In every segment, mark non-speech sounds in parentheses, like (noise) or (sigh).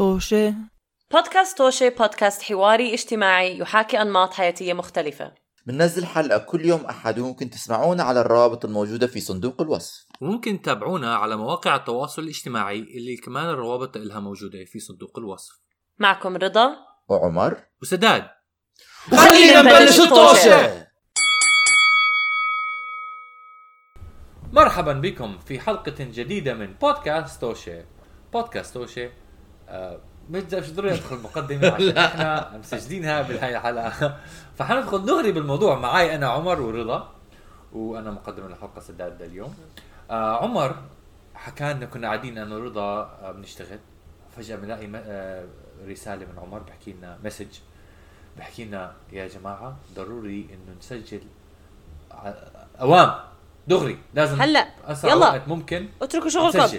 طوشة. بودكاست توشي بودكاست حواري اجتماعي يحاكي أنماط حياتية مختلفة. بننزل حلقة كل يوم أحد وممكن تسمعونا على الروابط الموجودة في صندوق الوصف. وممكن تتابعونا على مواقع التواصل الاجتماعي اللي كمان الروابط لها موجودة في صندوق الوصف. معكم رضا. وعمر. وسداد. خلينا نبلش الطوشة. مرحبا بكم في حلقة جديدة من بودكاست توشي بودكاست توشي مش مش ضروري ادخل مقدمة (laughs) عشان إحنا مسجلينها بهاي الحلقة. (laughs) فحندخل دغري بالموضوع. معي أنا عمر ورضا وأنا مقدم الحلقة سداد اليوم. آه عمر حكى لنا كنا قاعدين أنا ورضا آه بنشتغل. فجأة بنلاقي م- آه رسالة من عمر بحكي لنا مسج بحكي لنا يا جماعة ضروري إنه نسجل ع- أوام. دغري. لازم هلا. أسرع يلا. وقت ممكن اتركوا شغلكم.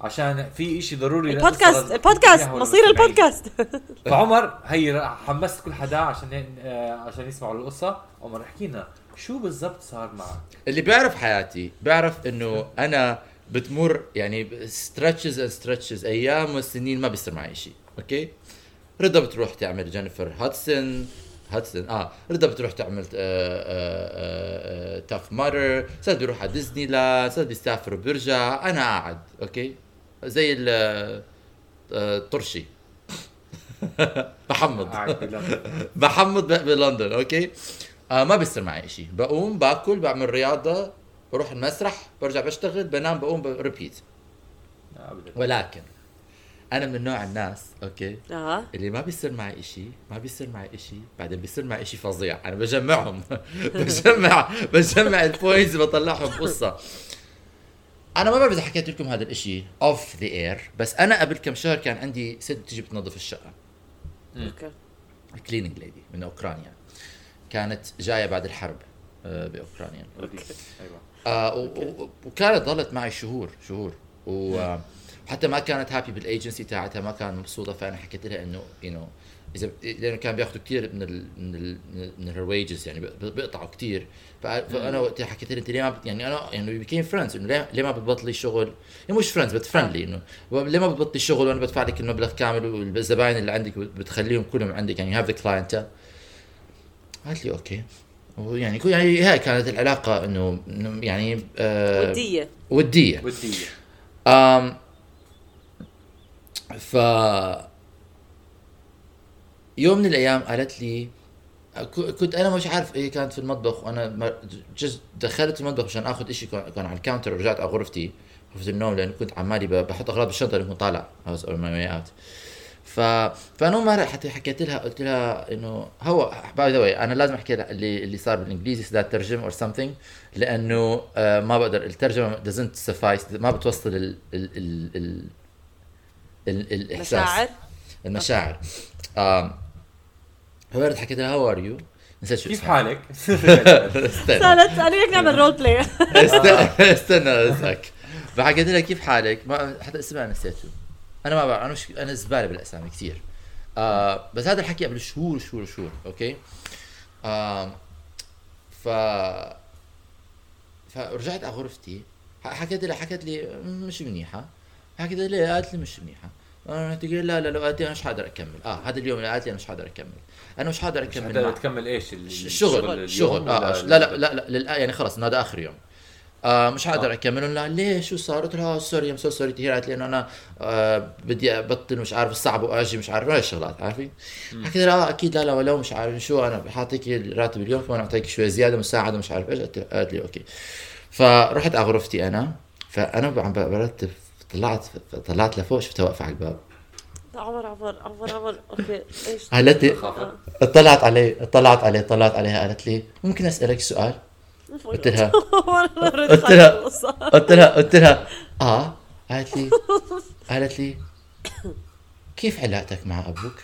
عشان في إشي ضروري البودكاست البودكاست مصير. البودكاست. (laughs) فعمر هي حمست كل حدا عشان آه، عشان يسمعوا القصة. عمر احكي لنا شو بالضبط صار معك؟ اللي بيعرف حياتي بيعرف إنه أنا بتمر يعني stretches and stretches أيام وسنين ما بيصير معي شيء okay؟ رضا بتروح تعمل Jennifer Hudson Hudson آه رضا بتروح تعمل Tough Mudder سعد بيروح على ديزني لاند سعد بيسافر وبيرجع أنا قاعد okay؟ زي ال- آه، الطرشي بحمض. بحمض بلندن okay. آه ما بيصير معي شيء بقوم باكل بعمل رياضة بروح المسرح برجع بشتغل بنام بقوم ب repeat آه، أبداً. ولكن أنا من نوع الناس okay آه. اللي ما بيصير معي إشي ما بيصير معي إشي بعدين بيصير معي إشي فظيع. أنا بجمعهم. (laughs) بجمع بجمع ال points بطلعهم بقصه أنا ما بعرف إذا حكيت لكم هذا الإشي off the air بس أنا قبل كم شهر كان عندي ست تيجي بتنظف الشقة. okay. cleaning lady من أوكرانيا. كانت جاية بعد الحرب آه، بأوكرانيا. رديء. أيوه. آه وكانت ظلت معي شهور شهور. وحتى ما كانت happy بال agency تاعتها ما كانت مبسوطة فأنا حكيت لها إنه you know اذا لأنه كان بياخذوا كثير من ال من ال من ال wages يعني بي- بيقطعوا كثير فانا وقتها حكيت لها أنت ليه ما بت- يعني أنا يعني we became friends إنه ليه, ليه ما بتبطلي شغل؟ يعني مش friends بس friendly إنه ليه ما بتبطلي شغل؟ وأنا بدفع لك المبلغ كامل والزباين اللي عندك بتخليهم كلهم عندك يعني have the client قالت لي okay. ويعني يعني هاي كانت العلاقة إنه يعني آه ودية. ودية. ودية. أم ف يوم من الأيام قالت لي كنت أنا مش عارف هي كانت في المطبخ وأنا ما- just دخلت المطبخ عشان آخذ شيء كان على الكاونتر ورجعت على غرفتي غرفه النوم لأن كنت عمالي بحط اغراض بالشنطة طالع. on my way out ف فأنا مره حتى حكيت لها قلت لها إنه هو by the أنا لازم أحكي لها اللي اللي صار بالإنجليزي سعد بترجم or something لأنه آه ما بقدر الترجمة doesn't suffice ما بتوصل ال ال ال ال ال الإحساس. مشاعر المشاعر. آم فبرد حكيت لها how are you نسيت شو كيف. حالك؟ (laughs) استنى. سالت قالوا لك نعمل role play (laughs) استنى استنى أسألك. فحكيت لها كيف حالك؟ ما حتى اسمها نسيته أنا ما بعرف أنا مش أنا زبالة بالأسامي كثير. آه بس هذا الحكي قبل شهور شهور شهور أوكي؟ آه ف فرجعت على غرفتي. ح- حكيت لها حكت لي مش منيحة. حكيت لها ليه؟ قالت لي مش منيحة. أنا تقول لا لا لو قالت لي أنا مش حقدر أكمل. آه هذا اليوم اللي قالت لي أنا مش حقدر أكمل. أنا مش حقدر أكمل هذا معك. تكمل إيش ال- الشغل اليوم شغل ولا آه لا لا لا لا للآ يعني خلص هذا آخر يوم آه مش حقدر آه. أكمل لا ليش شو صار؟ قلت لها sorry I'm so sorry قالت لي انه أنا آه بدي أبطل مش عارف الصعب وأجي مش عارف هاي الشغلات عارفين؟ حكيت لها آه أكيد لا لا ولو مش عارف شو أنا حاعطيك راتب اليوم كمان أعطيك شوي زيادة مساعدة مش عارف إيش قالت لي okay فرحت على غرفتي أنا فأنا عم برتب طلعت طلعت لفوق شفتها واقفه على الباب عمر عمر عمر عمر. okay إيش؟ قالت لي. اطلعت عليه اطلعت عليه طلعت عليها قالت لي ممكن أسألك سؤال؟ قلت لها. (laughs) قلت لها قلت لها قلت لها آه قالت لي (laughs) قالت لي كيف علاقتك مع أبوك؟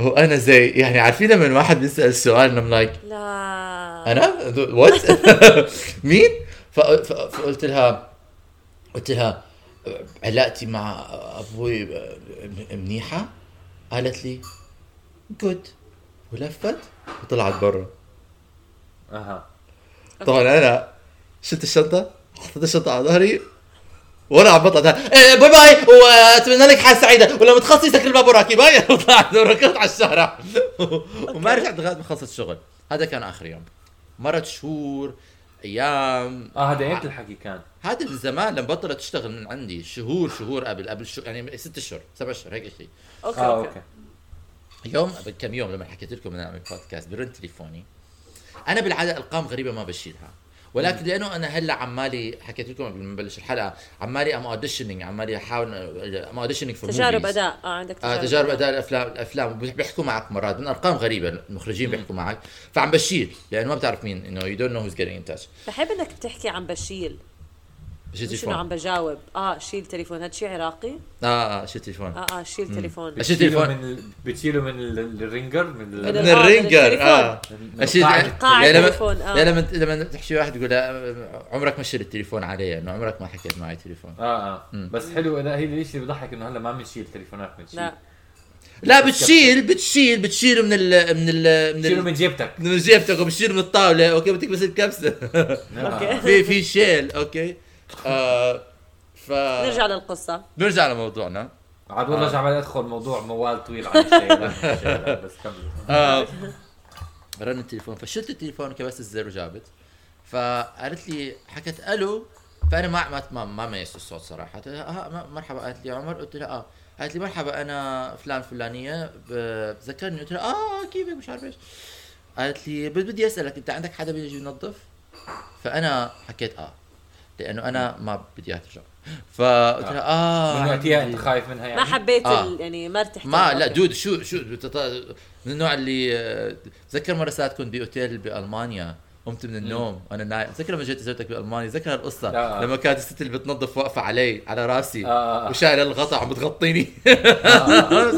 وأنا زي يعني عارفين لما الواحد بيسأل السؤال أنا لايك لا. أنا؟ وات (laughs) مين؟ فقلت لها قلت لها علاقتي مع أبوي منيحة؟ قالت لي جود ولفت وطلعت برا. أها. طبعا أنا شلت الشنطة حطيت الشنطة على ظهري وأنا عم بطلع. إيه bye bye وأتمنى لك حياة سعيدة. ولما تخلصي سكر الباب وراكي bye. (laughs) طلعت وركضت على الشارع. (laughs) وما رجعت لغاية ما خلصت الشغل. هذا كان آخر يوم. مرت شهور أيام. آه هذا إمتى الحكي كان؟ هذا من زمان لما بطلت تشتغل من عندي شهور شهور قبل قبل شو يعني ست أشهر سبع أشهر هيك شيء. okay آه okay. يوم قبل كم يوم لما حكيت لكم أنا اعمل بودكاست برن تليفوني. أنا بالعادة ارقام غريبة ما بشيلها. ولكن لأنه أنا هلأ عمالي حكيت لكم قبل ما نبلش الحلقة عمالي I'm auditioning عمالي أحاول I'm auditioning for تجارب أداء آه عندك آه تجارب, تجارب أداء. الأفلام الأفلام بيحكوا معك مرات من أرقام غريبة المخرجين بيحكوا معك فعم بشيل لأنه ما بتعرف مين إنه you don't know who's getting in touch بحب إنك بتحكي عن بشيل مش انه عم بجاوب؟ آه شيل تليفون. هذا شيء عراقي؟ آه آه شيل تليفون. آه آه شيل تليفون. بتشيله تليفون. من. بتشيله من ال- الرينجر؟ من, آه، من الرينجر. آه. أشيل. قاعد يعني لما تليفون، آه. يعني لما لما تحكي واحد يقول لا عمرك ما شيل التليفون علي انه عمرك ما حكيت معي تليفون. آه آه. بس حلو لا هي الشيء اللي بضحك إنه هلا ما بنشيل تليفونات بنشيل لا. لا بتشيل بتشيل بتشيله من ال من ال من بتشيله ال من جيبتك. من جيبتك وبتشيله من الطاولة. أوكي بدك بس الكبسة. أوكي. في في شيل أوكي. آه ف نرجع للقصة. نرجع لموضوعنا. عاد والله جعبال ادخل موضوع موال طويل عن الشيء بس كمل. آه رن التليفون. فشلت التليفون كبست الزر وجابت. فقالت لي حكت ألو. فأنا ما ما ما, ما ميزت الصوت صراحة. قلت لها آه مرحبا. قالت لي عمر. قلت لها آه. قالت لي مرحبا أنا فلان فلانية. بتذكرني قلت لها آه كيفك؟ مش عارف إيش. قالت لي بدي أسألك أنت عندك حدا بيجي ينظف؟ فأنا حكيت آه. لأنه أنا ما بدي اياها ترجع فقلت لها آه من وقتها عندي- أنت خايف منها يعني؟ ما حبيت آه. ال- يعني ما ارتحت. ما لا. dude شو شو من النوع اللي آه، تذكر مرة ساعات كنت بأوتيل بألمانيا؟ قمت من النوم أنا نايم. تذكر لما جيت زرتك بألمانيا؟ تذكر القصة آه. لما كانت الست اللي بتنظف واقفة علي على رأسي آه. وشايلة الغطا عم بتغطيني. (laughs)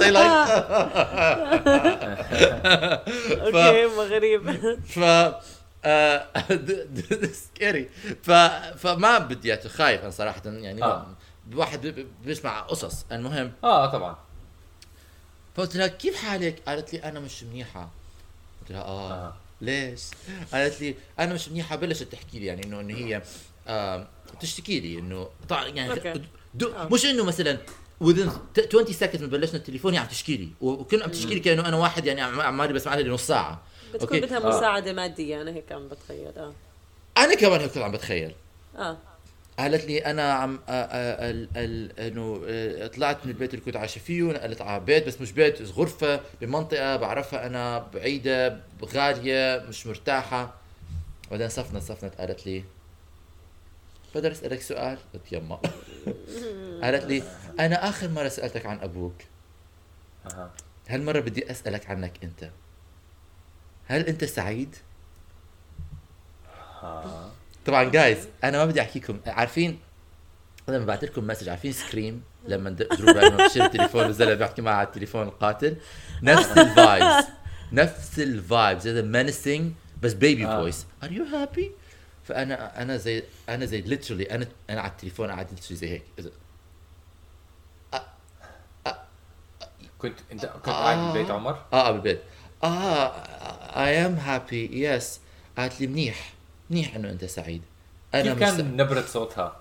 زي like- (laughs) okay غريب ف (laughs) scary ف فما بدي خايف أنا صراحة يعني آه. الواحد بي- بيسمع قصص المهم آه طبعا فقلت لها كيف حالك؟ قالت لي أنا مش منيحة قلت لها آه, آه. ليش؟ قالت لي أنا مش منيحة بلشت تحكي لي يعني إنه إنه هي آه تشتكي لي إنه يعني. dude آه. مش إنه مثلا within 20 seconds من بلشنا التليفون هي عم تشكي لي وكنا عم تشكي لي كأنه أنا واحد يعني عم- عمالي بسمع لها نص ساعة بتكون أوكي. بدها آه. مساعدة مادية أنا هيك عم بتخيل آه. أنا كمان هيك كنت عم بتخيل. آه. قالت لي أنا عم آه، آه، ال- ال- إنه آه، طلعت من البيت اللي كنت عايشة فيه ونقلت على بيت بس مش بيت غرفة بمنطقة بعرفها أنا بعيدة غالية مش مرتاحة. بعدين صفنت صفنت قالت لي بقدر أسألك سؤال؟ قلت يما. (laughs) قالت لي أنا آخر مرة سألتك عن أبوك. أها. هالمرة بدي أسألك عنك أنت. هل أنت سعيد؟ آه. طبعا guys أنا ما بدي أحكيكم. عارفين أنا لما بعت لكم message عارفين Scream لما ضرب لما بشيل التليفون والزلمه بيحكي معه على التليفون القاتل. نفس (laughs) ال vibes نفس ال vibes هذا menacing بس baby آه. voice are you happy فأنا أنا زي أنا زي literally أنا أنا على التليفون قاعد زي هيك. إذا- كنت أنت كنت قاعد بالبيت عمر؟ آه بالبيت. آه. I am happy yes قالت لي منيح. منيح إنه أنت سعيد. أنا كيف كان سعيد. نبرة صوتها؟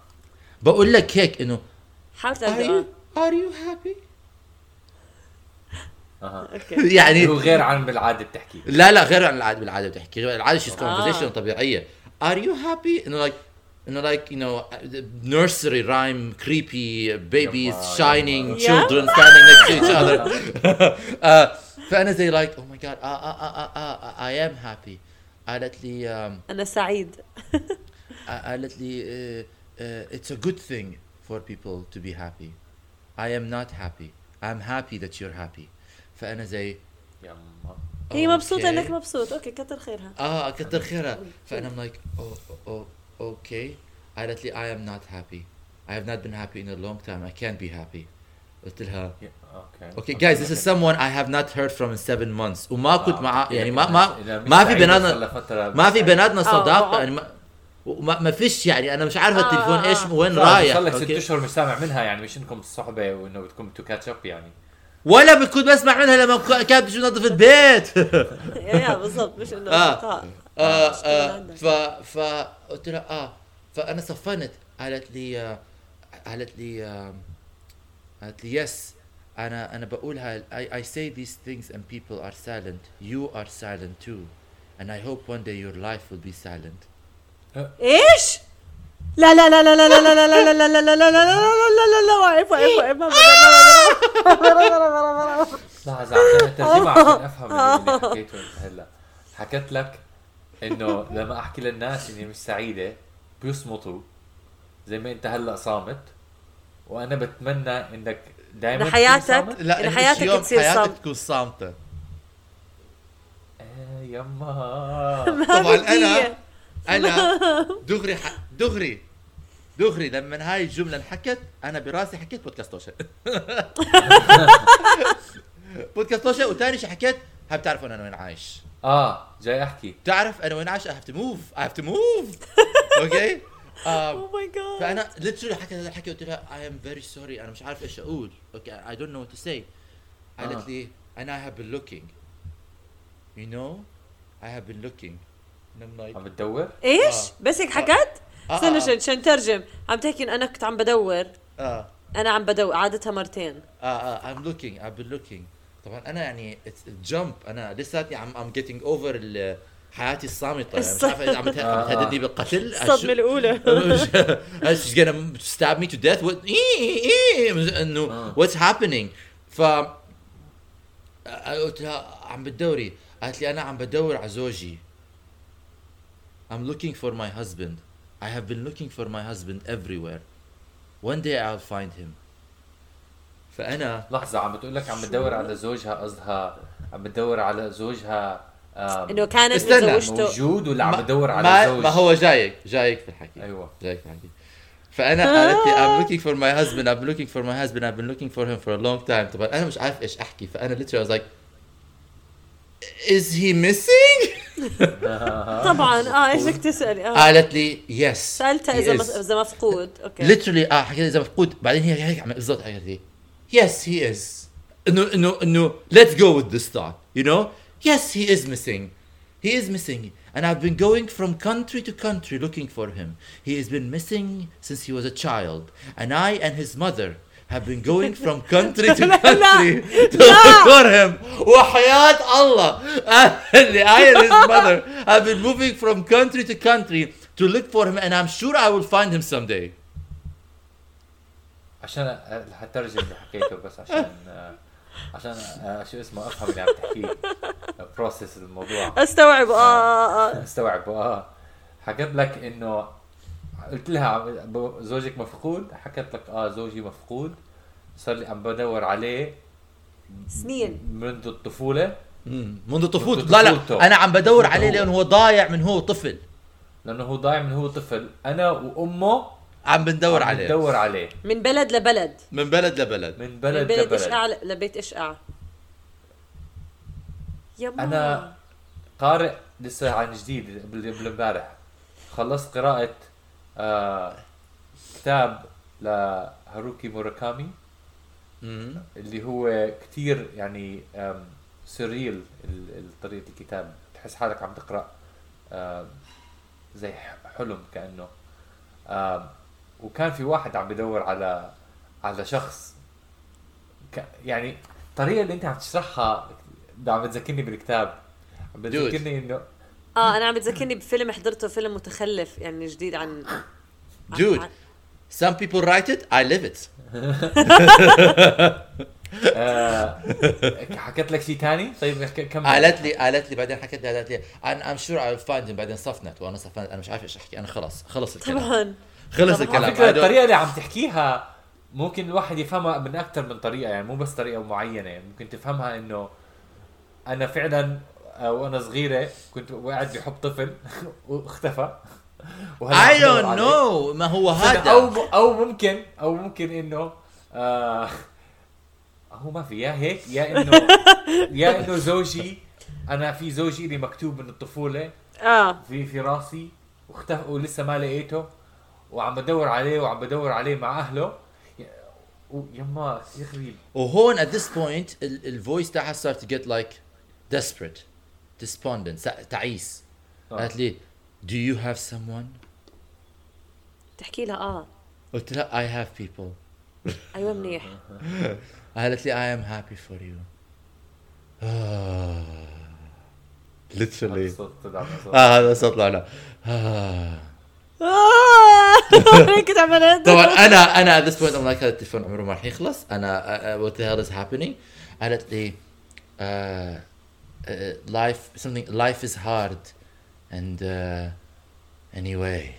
بقول لك هيك إنه حاول are تلاقي you are you happy? أها. okay. يعني هو غير عن بالعادة بتحكي. لا لا غير عن العادة بالعادة بتحكي. العادة she's آه. conversation طبيعية. Are you happy? إنه like إنه like you know nursery rhyme creepy babies يما- shining يما. children standing next to each other. (laughs) (laughs) آه، فانا زي like oh my god آه آه آه آه آه I am happy قالت لي آم، انا سعيد قالت لي uh, uh, it's a good thing for people to be happy I am not happy I'm happy that you're happy فأنا زي يما هي مبسوطه أوكي. انك مبسوط اوكي كتر خيرها اه كتر خيرها فأنا I'm like oh, oh okay قالت لي I am not happy I have not been happy in a long time I can't be happy قلت لها okay okay guys this is someone I have not heard from 7 months وما آه، كنت مع يعني ما ما ما في بيناتنا ما في بيناتنا آه، صداقة آه. يعني ما, ما فيش يعني أنا مش عارفه التليفون إيش وين رايح صار لك ست أشهر مش سامع منها يعني مش إنكم صحبة وانه بدكم to catch up يعني. ولا بكون بسمع منها لما كانت بتجي تنظف البيت. (laughs) يا بالضبط مش إنه آه. آه ف ف قلت لها آه. فأنا صفنت قالت لي قالت لي قالت لي يس أنا أنا بقولها I, I say these things and people are silent you are silent too and I hope one day your life will be silent إيش؟ لا لا لا لا لا لا لا لا لا لا لا لا لا لا لا لا لا واقف واقف واقف لحظة عشان الترجمة عشان افهم اللي حكيته انت هلا حكت لك انه لما احكي للناس اني مش سعيدة بيصمتوا زي ما انت هلا صامت وأنا بتمنى إنك دائما لحياتك لا لحياتك تصير صامت. حياتك تكون صامتة؟ آه، يما. (laughs) طبعا أنا أنا دغري ح... دغري. دغري لما هاي الجملة انحكت أنا براسي حكيت بودكاست توشة. (laughs) بودكاست توشة وثاني شيء حكيت ها بتعرفوا أنا وين عايش. آه جاي أحكي. بتعرف أنا وين عايش؟ I have to move I have to move okay oh my God فأنا literally حكيت هذا الحكي قلت لها I am very sorry. أنا مش عارف إيش أقول. okay I don't know what to say. قالت آه. لي أنا I have been looking. You know I have been looking. And I'm like عم بتدور؟ إيش؟ آه. بس هيك حكت؟ آه، استنى آه. عشان ترجم عم تحكي أنا كنت عم بدور. آه. أنا عم بدور عادتها مرتين. آه آه I'm looking. I've been looking. طبعا أنا يعني جمب أنا لساتني عم I'm getting over ال- حياتي الصامتة يعني مش عارف إذا عم عم تهددني بالقتل؟ الصدمة الأولى. she's gonna stab me to death what إيه إيه إنه آه. what's happening ف قلت لها عم بتدوري؟ قالت لي أنا عم بدور على زوجي. I'm looking for my husband. I have been looking for my husband everywhere. One day I'll find him. فأنا لحظة عم بتقول لك عم بتدور على زوجها قصدها عم بتدور على زوجها إنه كانت استنى، متزوجته موجود ولا عم بتدور على ما, زوج ما هو جايك جايك في الحكي أيوه. جايك في الحكي فأنا قالت لي I'm looking for my husband. I'm looking for my husband. I've been looking for him for a long time. طبعا أنا مش عارف إيش أحكي. فأنا literally I was like is he missing? (laughs) طبعا. آه إيش بدك تسألي؟ آه. قالت لي yes سألتها إذا إذا مفقود. أوكي. Literally آه حكيت إذا مفقود. بعدين هي هيك عم بالضبط قالت لي yes he is. انه انه إنه let's go with this thought you know? yes he is missing he is missing and I've been going from country to country looking for him he has been missing since he was a child and I and his mother have been going from country to (laughs) country (laughs) to look for him وحياة الله (laughs) اللي I and his mother have been moving from country to country to look for him and I'm sure I will find him someday عشان أ- حترجم اللي حكيته بس عشان آه، عشان آه، شو اسمه افهم اللي عم تحكيه بروسس الموضوع. أستوعب. آه آه. آه أستوعب. آه. حكت لك إنه قلت لها زوجك مفقود؟ حكت لك آه زوجي مفقود. صار لي عم بدور عليه سنين. منذ الطفولة. مم. منذ طفولته لا لا. أنا عم بدور عليه. لأنه هو ضايع من هو طفل. لأنه هو ضايع من هو طفل. أنا وأمه عم بندور عم عليه. ندور عليه. من بلد لبلد. من بلد لبلد. من من بلد بلد لبلد اشعاع لبيت اشعاع يما أنا قارئ لسه عن جديد قبل قبل امبارح. خلصت قراءة آه كتاب لهاروكي موراكامي. اللي هو كتير يعني سريل طريقة الكتاب. تحس حالك عم تقرأ آم، زي ح- حلم كأنه. آم، وكان في واحد عم بدور على على شخص ك يعني الطريقة اللي أنت عم تشرحها عم بتذكرني بالكتاب. عم بتذكرني إنه آه أنا عم بتذكرني بفيلم حضرته فيلم متخلف يعني جديد عن Dude. عن- some people write it I live it. (laughs) آه حكيت لك شيء ثاني طيب ك- كمل. قالت لي قالت لي بعدين حكت لي قالت لي sure I will find him بعدين صفنت. وأنا صفنت. أنا مش عارف إيش أحكي. أنا خلص خلص الكلام. طبعا. خلص. الكلام. على فكرة I don't- الطريقة اللي عم تحكيها ممكن الواحد يفهمها من أكثر من طريقة يعني مو بس طريقة معينة. ممكن تفهمها إنه أنا فعلا آه، وأنا صغيرة كنت قاعد بحب طفل. (laughs) واختفى. don't عليه. know. ما هو هذا؟ أو أو ممكن أو ممكن إنه آه هو ما في. يا هيك يا إنه يا إنه زوجي. أنا في زوجي اللي مكتوب من الطفولة. آه. في في راسي. واختفى ولسه ما لقيته. وعم بدور عليه وعم بدور عليه مع أهله. يما غريب وهون at this point ال- الفويس تاعها start to get like desperate despondent سا- تعيس آه. قالت لي do you have someone تحكي لها آه قلت لها I have people أيوه منيح (laughs) قالت لي I am happy for you آه. literally الصوت تبع الصوت. آه هذا صوت لعنة آه. آه. (laughs) كنت عملت (laughs) طبعا أنا أنا at this point I'm like هذا التليفون عمره ما راح يخلص أنا uh, uh, what the hell is happening قالت لي uh, uh, life something life is hard and uh, anyway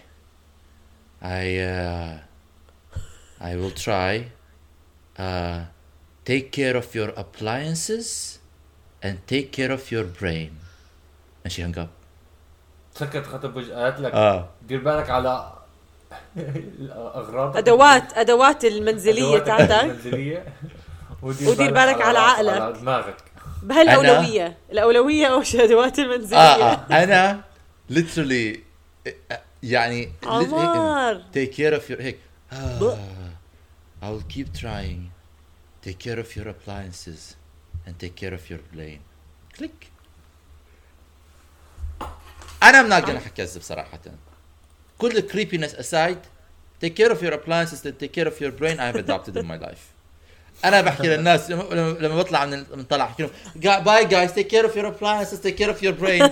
I uh, I will try uh, take care of your appliances and take care of your brain and she hung up سكت خطب وجه قالت لك اه دير بالك على اغراضك ادوات ادوات المنزليه أدواتك تاعتك المنزليه ودير بالك على عقلك. على دماغك بهالاولويه الاولويه أو الادوات المنزليه آه آه أنا literally يعني عمار. take care of your هيك آه, I will keep trying take care of your appliances and take care of your brain click أنا I'm not gonna هكذب صراحة كل creepiness aside take care of your appliances and take care of your brain I have adopted in my life أنا بحكي (laughs) للناس لما بطلع من من طلع بحكي لهم bye guys take care of your appliance take care of your brain I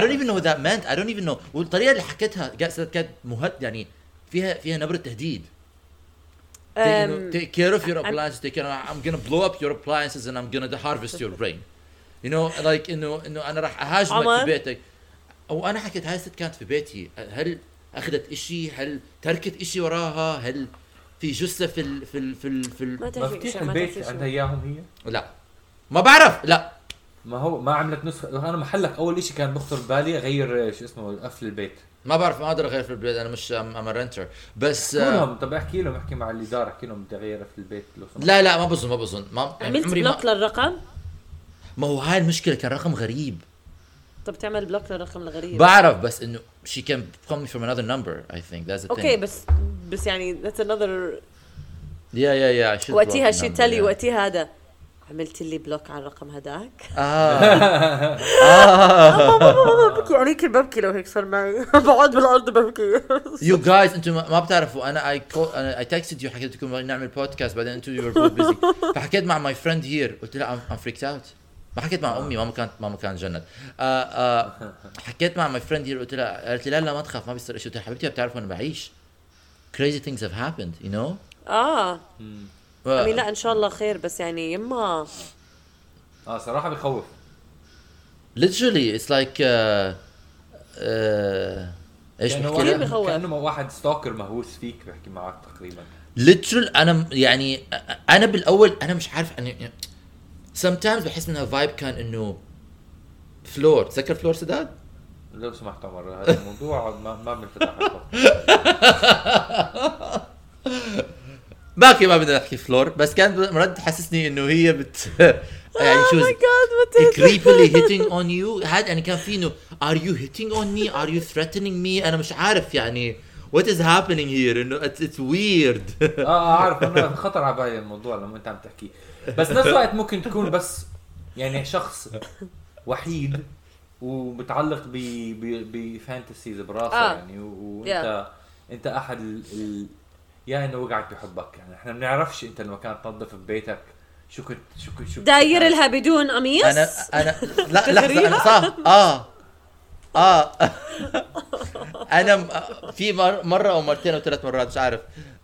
don't even know that meant I don't even know والطريقة اللي حكيتها كانت مهد يعني فيها فيها نبرة تهديد. take care of your appliance take care I'm. gonna blow up your appliance and I'm gonna harvest your brain you know like انه انه أنا راح أهاجمك في بيتك. وأنا حكيت هاي الست كانت في بيتي. هل أخذت إشي؟ هل تركت إشي وراها؟ هل في جثة في ال في ال في ال في ال ما مفاتيح البيت. عندها إياهم هي؟ لا. ما بعرف لا. ما هو ما عملت نسخة. أنا محلك أول إشي كان بخطر ببالي غير شو اسمه قفل البيت. ما بعرف ما أقدر أغير في البيت أنا مش I'm renter بس آه لهم طب أحكي لهم أحكي مع اللي دار احكي لهم بدي اغير في البيت لو سمحت. لا لا ما بظن ما بظن. ما يعني عملت عمري ما block للرقم؟ ما هو هاي المشكلة كان رقم غريب. طب تعمل block للرقم الغريب. بعرف بس إنه she can call me from another number I think. That's the okay بس بس يعني yeah yeah yeah I should وقتها شي تلي. وقتها هذا. عملت لي block على الرقم هذاك. آه. آه (laughs) ببكي يعني كل ببكي لو هيك صار معي. (laughs) بقعد بالأرض ببكي (laughs) you guys أنتم ما بتعرفوا أنا I call أنا I texted you حكيت لكم نعمل بودكاست بعدين أنتم were both busy. فحكيت مع my friend here قلت لها I'm freaked out. ما حكيت مع أمي ماما كانت ماما كانت جنت. آه آه حكيت مع my friend here قلت لها قالت لي لا لا ما تخاف ما بيصير شيء قلت لها حبيبتي بتعرفوا أنا بعيش. Crazy things have happened you know آه امي لا إن شاء الله خير بس يعني يما آه صراحة بخوف literally it's like uh, uh, إيش بحكي؟ بخوف. كأنه واحد stalker مهووس فيك بحكي معك تقريبا literal أنا يعني أنا بالأول أنا مش عارف أنا يعني sometimes بحس انها vibe كان إنه فلور تتذكر فلور سداد؟ لو سمحت عمر هذا الموضوع ما ما بنفتح. (laughs) باقي ما بدنا نحكي فلور بس كان مرات تحسسني إنه هي بت (laughs) يعني شو creepily hitting on you هذا يعني كان في إنه are you hitting on me? Are you threatening me? أنا مش عارف يعني what is happening here إنه it's, it's weird. آه آه، اعرف أنا (laughs) خطر على بالي الموضوع لما أنت عم تحكي. بس نفس الوقت ممكن تكون بس يعني شخص وحيد ومتعلق ب ب ب fantasies براسه آه. يعني. و- وانت انت أحد ال... ال... يا إنه وقعت بحبك يعني. إحنا ما بنعرفش أنت لما كانت تنظف ببيتك شو كنت شو كنت شو داير لها بدون قميص؟ أنا أنا لا (laughs) لحظة أنا صح. آه. آه. (laughs) أنا في مر- مرة أو مرتين أو ثلاث مرات مش عارف.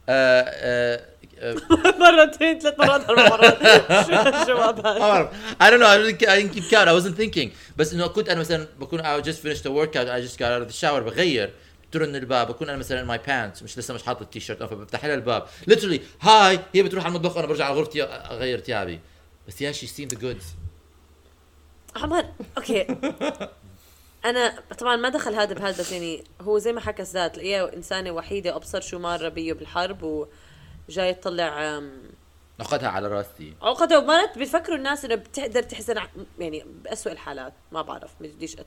آه آه (laughs) مرتين ثلاث مرات أربع مرات. (laughs) شو شو ما هذا بعرف I don't know. I didn't, I didn't keep count. I wasn't thinking. بس إنه كنت أنا مثلا بكون I just finished the workout. I just got out of the shower. بغير. ترن الباب. بكون أنا مثلا my pants. مش لسه مش حاطط التيشيرت. فبفتح لها الباب. Literally هاي هي بتروح على المطبخ. وأنا برجع على غرفتي. أغير ثيابي. بس يا she seen the goods. عمر أوكي. أنا طبعا ما دخل هذا بهذا بس يعني هو زي ما حكى سداد تلاقيها إنسانة وحيدة أبصر شو مارة بيه بالحرب وجاي تطلع أم، نقدها على راسي. عقدة ومرات بيفكروا الناس إنه بتقدر تحزن ع- يعني بأسوأ الحالات. ما بعرف ما بديش أت...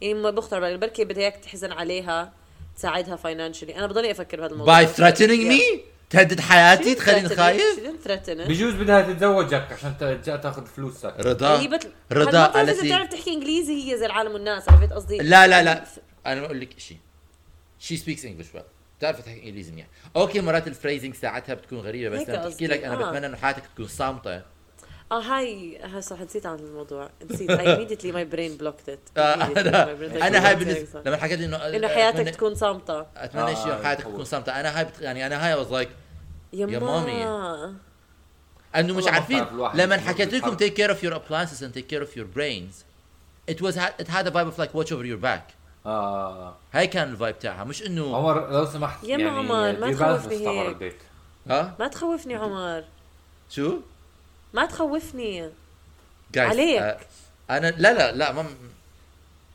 يعني ما بخطر بالي. بركي بدها إياك تحزن عليها تساعدها فاينانشلي أنا بضلني أفكر بهذا الموضوع. By threatening me تهدد حياتي؟ تخليني خايف؟ بجوز بدها تتزوجك عشان تاخذ فلوسك. رضا. هي بت... رضا رضا قالت قالت لي تعرف تحكي إنجليزي؟ هي زي العالم والناس عرفت قصدي؟ لا لا لا. أنا بقول لك شيء. She speaks English well. بتعرف تحكي إنجليزي منيح أوكي مرات الفريزنج ساعتها بتكون غريبة بس تحكي قصدي. لك أنا آه. بتمنى إنه حياتك تكون صامتة آه هاي هاي صح نسيت عن الموضوع نسيت immediately brain blocked it آه، Immediately أنا أنا هاي. بالنسبة لما حكيت لي انه إنه حياتك تكون صامتة أتمنى شيء آه، حياتك. تكون صامتة أنا هاي. يعني أنا هاي was like يا mommy. أنه مش عارفين لما حكيت لكم take care of your appliances and take care of your brains it was it had a vibe of like watch over your back آه. هاي كان ال vibe تاعها مش إنه عمر لو سمحت يا يعني عمر، ما تخوفني بس تطلع برا هيك. البيت. ها؟ ما تخوفني عمر. شو؟ ما تخوفني. Guys, عليك. آه، أنا لا لا لا ما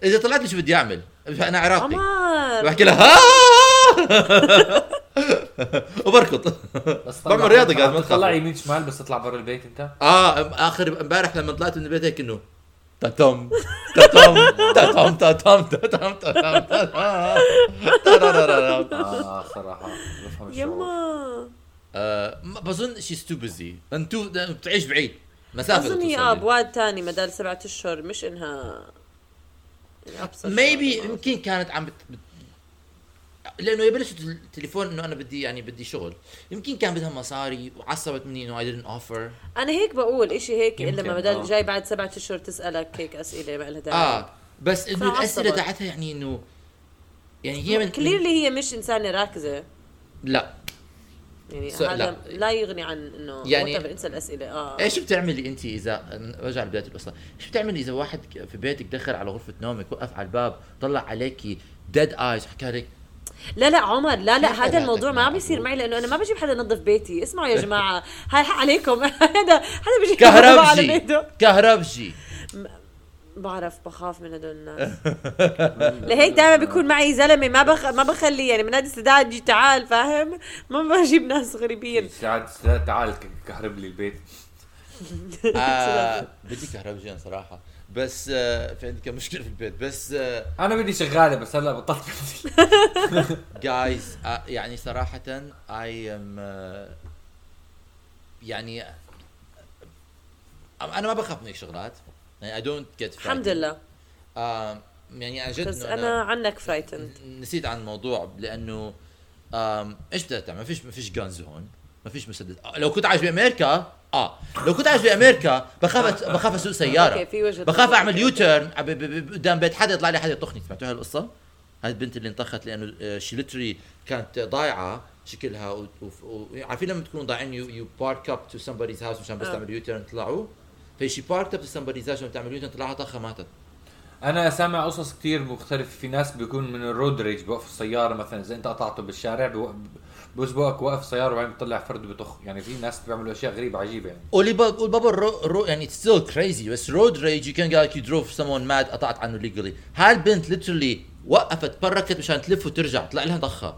إذا طلعت لي شو بدي أعمل أنا عراقي. عمر. بحكي لها (laughs) وبركض. بس بعمل رياضة قاعد ما تطلع. يمين شمال بس تطلع برا البيت انت؟ آه آخر امبارح لما طلعت من البيت هيك إنه تاتم تاتم تاتم تاتم تاتم تاتم تاتم آه صراحة بفهم يما ما- بظن شي's too busy انتو بتعيش بعيد مسافة أظن هي آه. بواد تاني مدار سبعة أشهر مش إنها يعني ميبي شوي. يمكن كانت عم. لأنه يبلش التليفون إنه أنا بدي يعني بدي شغل. يمكن كان بدها مصاري وعصبت مني إنه I didn't offer. أنا هيك بقول إشي هيك إلا لما بدل آه. جاي بعد سبعة أشهر تسألك هيك أسئلة ما لها داعي. آه بس إنه. الأسئلة تاعتها يعني إنه يعني هي من كليرلي هي مش إنسانة راكزة. لا. يعني So- هذا لا. لا, يغني عن إنه يعني- يعني انسى الأسئلة. آه. إيش بتعملي أنت إذا رجع لبداية القصة؟ إيش بتعملي إذا واحد في بيتك دخل على غرفة نومك وقف على الباب طلع عليكي ديد ايز حكى لك لا لا عمر لا لا هذا الموضوع ما عم بيصير أبوك؟ معي لأنه أنا ما بجيب حدا ينظف بيتي. اسمعوا يا جماعة هاي حق عليكم. (laughs) هذا هذا بيجي كهربجي. بيته كهربجي. بعرف بخاف من هدول الناس. (laughs) لهيك دائما بيكون معي زلمة ما بخ... ما بخلي يعني هذه استدعاء جي تعال فاهم؟ ما بجيب ناس غريبين. (laughs) ساعد تعال كهرب لي البيت. آه بدي كهربجي صراحة. بس آه في عندي كم مشكلة في البيت بس آه أنا بدي شغالة بس هلا بطلت. بدي جايز آه يعني صراحة اي ام يعني أنا ما بخاف من هيك شغلات. يعني اي دونت جيت الحمد لله. يعني عن جد بس أنا عنك فرايتند نسيت عن الموضوع لأنه إيش بدها تعمل؟ ما فيش ما فيش جانز هون. ما فيش مسدس آه، لو كنت عايش بأمريكا آه لو كنت عايش بأمريكا بخاف (laughs) بخاف أسوق سيارة بخاف. أعمل يو تيرن قدام بيت حدا يطلع لي حدا يطخني سمعتوا هاي القصة؟ هاي البنت اللي انطخت لأنه شي ليتري كانت ضايعة شكلها و... و... و... عارفين لما تكونوا ضايعين يو يو بارك اب تو somebody's هاوس مشان بس آه. تعمل يو تيرن تطلعوا فهي شي بارك اب تو somebody's هاوس عشان تعمل يو تيرن طلعها طخه ماتت أنا سامع قصص كتير مختلفة. في ناس بيكون من الرود ريج بوقف السيارة مثلا. إذا أنت قطعته بالشارع بيسبقك واقف السيارة وبعدين بيطلع فرد بيطخ يعني في ناس بيعملوا أشياء غريبة عجيبة يعني. واللي باب والبابا الرو رو يعني اتس ستيل كريزي بس رود ريج يو كان لايك يو دروف سمون ماد قطعت عنه ليجلي هاي البنت ليترلي وقفت بركت مشان تلف وترجع طلع لها ضخة.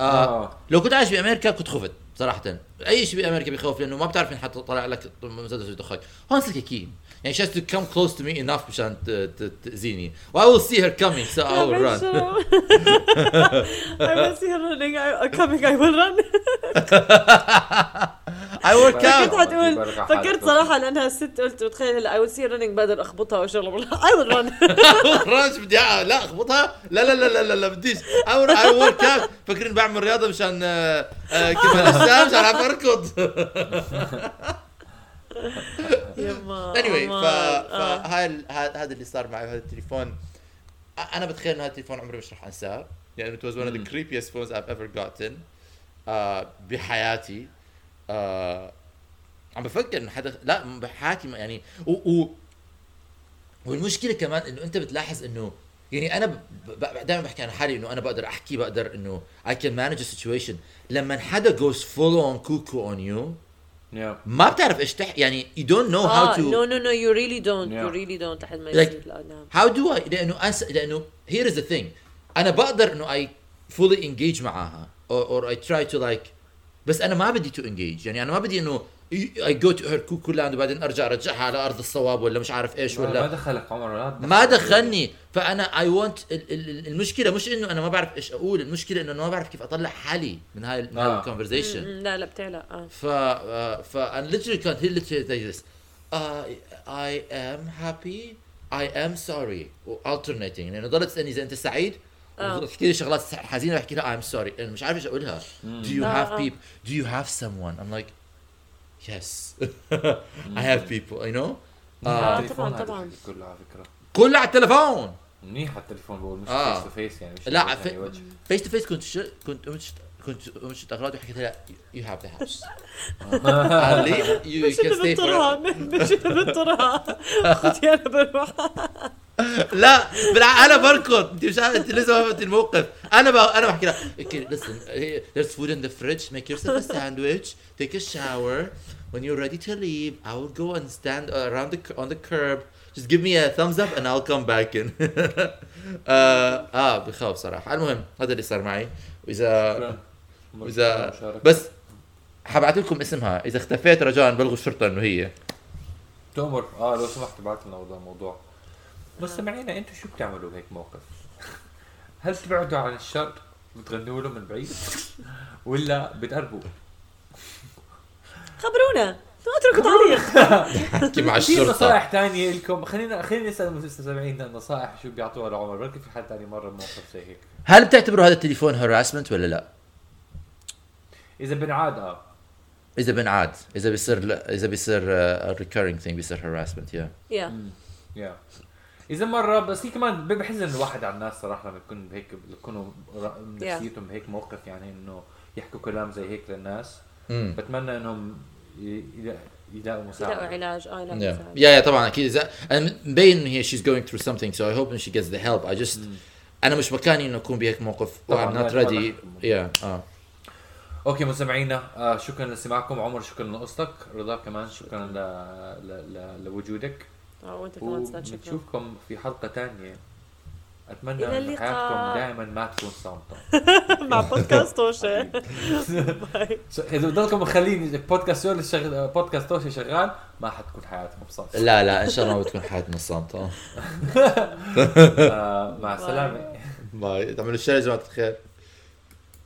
آه آه. لو كنت عايش بأمريكا كنت خفت صراحة. أي شيء بأمريكا بيخوف لأنه ما بتعرف مين طلع لك مسدس يدخك هون سلكيكين يعني she has to come close to me enough مشان ت- ت- تاذيني و I will see her coming so I will run. (laughs) (laughs) I will see her running. I, coming I will run. (laughs) I work كنت out حتقول على حالك. فكرت صراحة لأنها الست قلت وتخيل هلا I will see her running بقدر أخبطها أو شغله بقول I will run. رانش بدي أع- لا أخبطها؟ لا لا لا لا لا, لا بديش. I I work out فاكرين بعمل رياضة مشان آه، آه، كمال اجسام مشان اعرف أركض. يما (laughs) anyway ف عمر. آه. فهاي هذا اللي صار معي هذا التليفون أنا بتخيل إنه هذا التليفون عمري مش رح انساه يعني it was one of the creepiest phones I've ever gotten آه، بحياتي آه، عم بفكر إنه حدا لا بحياتي ما- يعني و, و والمشكلة كمان إنه أنت بتلاحظ إنه يعني أنا ب... ب... دائما بحكي عن حالي إنه أنا بقدر أحكي بقدر إنه I can manage a situation لما حدا goes full on cuckoo on you yeah. ما بتعرف إيش تح يعني you don't know آه how to no no no you really don't Yeah. you really don't لحد ما Like- يصير لا نعم how do I لأنه أس... لأنه here is the thing أنا بقدر انه I fully engage معاها or, or I try to like بس أنا ما بدي to engage يعني أنا ما بدي انه I go to her cuckoo land وبعدين أرجع أرجعها على أرض الصواب ولا مش عارف إيش ما ما ولا دخلك عمر ولا. ما دخلني. فأنا اي ونت المشكلة مش إنه أنا ما بعرف إيش أقول المشكلة إنه أنا ما بعرف كيف أطلع حالي من هاي من هاي آه. الكونفرزيشن لا لا بتعلق آه. ف ف and literally كانت هي literally like this. I I am happy. I am sorry. و alternating. يعني ضلت تسألني إذا أنت سعيد. آه. بتحكي لي شغلات حزينة بحكي لها I'm sorry. أنا مش عارف إيش أقولها. do you آه، have آه. people do you have someone? I'm like yes (laughs) I have people you know آه، آه. التليفون طبعاً، طبعاً. كله على فكرة كله على التليفون منيح على التليفون بقول مش. فيس تو فيس يعني مش لا فيس تو فيس كنت ش... كنت كنت قمت اغراض وحكيت لها you have the house قال لي اللي stay for بالطرها مش بالطرها خذي أنا بروح لا بالع... أنا بركض انت مش عارف انت لسه ما فهمت الموقف أنا ب... أنا بحكي لها okay, listen there's food in the fridge make yourself a sandwich take a shower when you're ready to leave I will go and stand around the on the curb just give me a thumbs up and I'll come back in آه, آه بخاف صراحة المهم هذا اللي صار معي واذا. واذا. بس حبعت لكم اسمها. إذا اختفيت رجاء بلغوا الشرطة إنه هي. تؤمر آه لو سمحت ابعث لنا هذا الموضوع مستمعينا أنتم شو بتعملوا بهيك موقف؟ هل بتبعدوا عن الشر بتغنوا له من بعيد؟ ولا بتقربوا؟ خبرونا. اتركوا تعليق. أحكي مع (laughs) في الشرطة. نصائح ثانية لكم. خلينا خلينا نسأل المستمعين النصائح شو بيعطوها لعمر. بركي في حد ثاني مرة موقف زي هيك؟ هل بتعتبروا هذا التليفون هراسمنت ولا لا؟ إذا بنعاد آه. إذا بنعاد إذا بيصير لا إذا بيصير uh, recurring thing بيصير harassment يا يا يا إذا مرة بس هي كمان بحزن الواحد على الناس صراحة لما يكون بهيك يكونوا ر- نفسيتهم بهيك موقف يعني إنه يحكوا كلام زي هيك للناس. امم بتمنى إنهم يلاقوا يلاقوا مساعده علاج آه يلاقوا يا مساعدة. يا طبعا أكيد. إذا أنا مبين ان هي she's going through something so I hope ان she gets the help I just أنا مش مكاني إنه أكون بهيك موقف طبعاً، I'm not ready. أحكم. يا آه. أوكي مستمعينا آه شكرا لاستماعكم عمر شكرا لقصتك. رضا كمان شكرا. ل... ل... ل... لوجودك. وانت كمان شكرا. ونشوفكم في حلقة ثانية أتمنى إن. حياتكم دائما ما تكون صامتة. (laughs) مع بودكاست توشة. (laughs) إذا بضلكم مخليني بودكاست شغل بودكاست توشي شغال ما حتكون حياتكم صامتة. لا لا إن شاء الله ما بتكون حياتنا صامتة. (laughs) آه مع السلامة. باي. تعملوا الشيء يا جماعة الخير.